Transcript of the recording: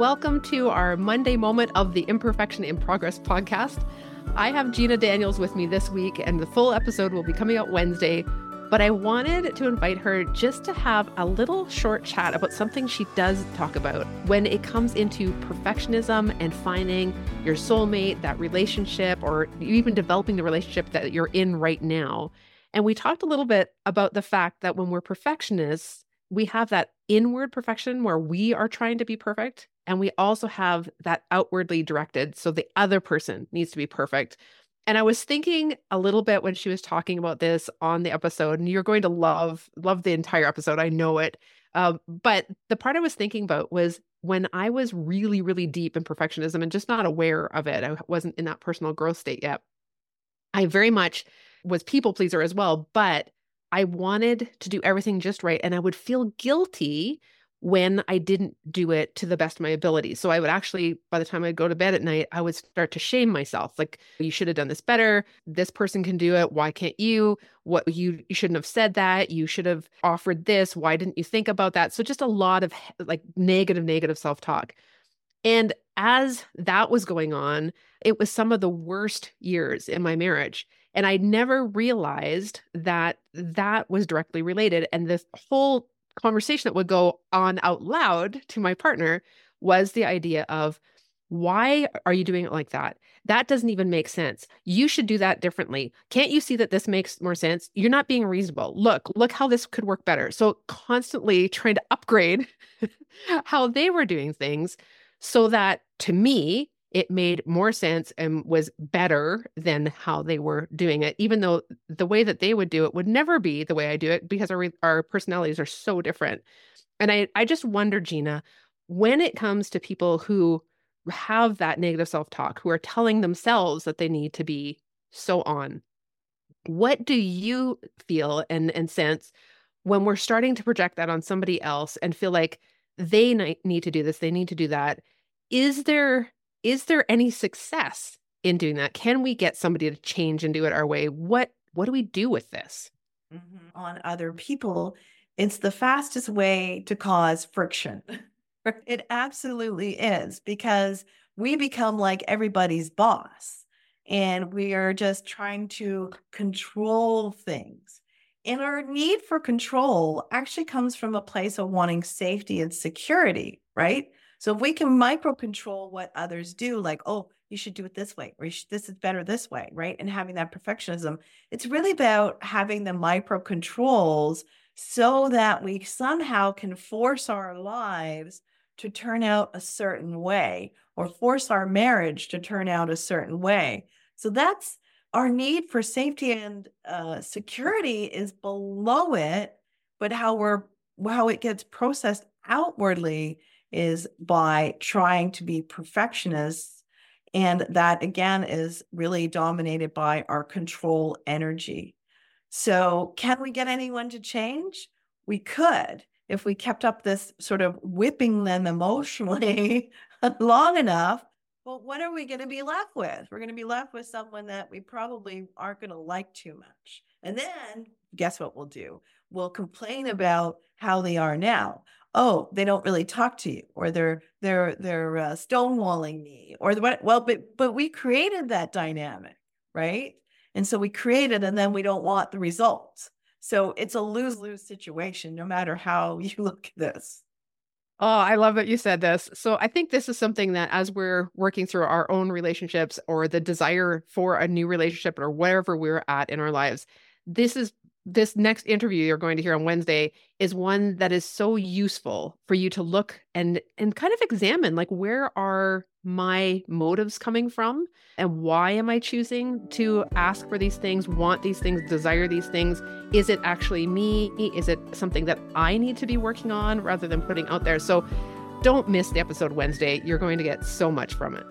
Welcome to our Monday moment of the Imperfection in Progress podcast. I have Gina Daniels with me this week, and the full episode will be coming out Wednesday. But I wanted to invite her just to have a little short chat about something she does talk about when it comes into perfectionism and finding your soulmate, that relationship, or even developing the relationship that you're in right now. And we talked a little bit about the fact that when we're perfectionists, we have that inward perfection where we are trying to be perfect. And we also have that outwardly directed. So the other person needs to be perfect. And I was thinking a little bit when she was talking about this on the episode, and you're going to love love the entire episode. I know it. Um, but the part I was thinking about was when I was really, really deep in perfectionism and just not aware of it. I wasn't in that personal growth state yet. I very much was people pleaser as well, but I wanted to do everything just right. And I would feel guilty when I didn't do it to the best of my ability. So I would actually, by the time I'd go to bed at night, I would start to shame myself. Like, you should have done this better. This person can do it. Why can't you? What you, you shouldn't have said that. You should have offered this. Why didn't you think about that? So just a lot of like negative, negative self talk. And as that was going on, it was some of the worst years in my marriage. And I never realized that that was directly related. And this whole conversation that would go on out loud to my partner was the idea of, why are you doing it like that? That doesn't even make sense. You should do that differently. Can't you see that this makes more sense? You're not being reasonable. Look, look how this could work better. So, constantly trying to upgrade how they were doing things so that to me, it made more sense and was better than how they were doing it even though the way that they would do it would never be the way I do it because our our personalities are so different. And I I just wonder Gina when it comes to people who have that negative self-talk who are telling themselves that they need to be so on what do you feel and and sense when we're starting to project that on somebody else and feel like they need to do this they need to do that? Is there is there any success in doing that? Can we get somebody to change and do it our way? What what do we do with this? Mm-hmm. On other people, it's the fastest way to cause friction. it absolutely is because we become like everybody's boss and we are just trying to control things. And our need for control actually comes from a place of wanting safety and security, right? So if we can micro control what others do, like, oh, you should do it this way, or this is better this way, right? And having that perfectionism, it's really about having the micro controls so that we somehow can force our lives to turn out a certain way or force our marriage to turn out a certain way. So that's our need for safety and uh, security is below it, but how we're how it gets processed outwardly is by trying to be perfectionists. And that again is really dominated by our control energy. So, can we get anyone to change? We could if we kept up this sort of whipping them emotionally long enough. But what are we going to be left with? We're going to be left with someone that we probably aren't going to like too much. And then guess what we'll do? We'll complain about how they are now oh they don't really talk to you or they're they're they're uh, stonewalling me or what well but but we created that dynamic right? And so we created and then we don't want the results. So it's a lose-lose situation no matter how you look at this. Oh, I love that you said this. So I think this is something that as we're working through our own relationships or the desire for a new relationship or wherever we're at in our lives, this is this next interview you're going to hear on Wednesday is one that is so useful for you to look and and kind of examine like where are my motives coming from and why am I choosing to ask for these things, want these things, desire these things? Is it actually me? Is it something that I need to be working on rather than putting out there? So don't miss the episode Wednesday. You're going to get so much from it.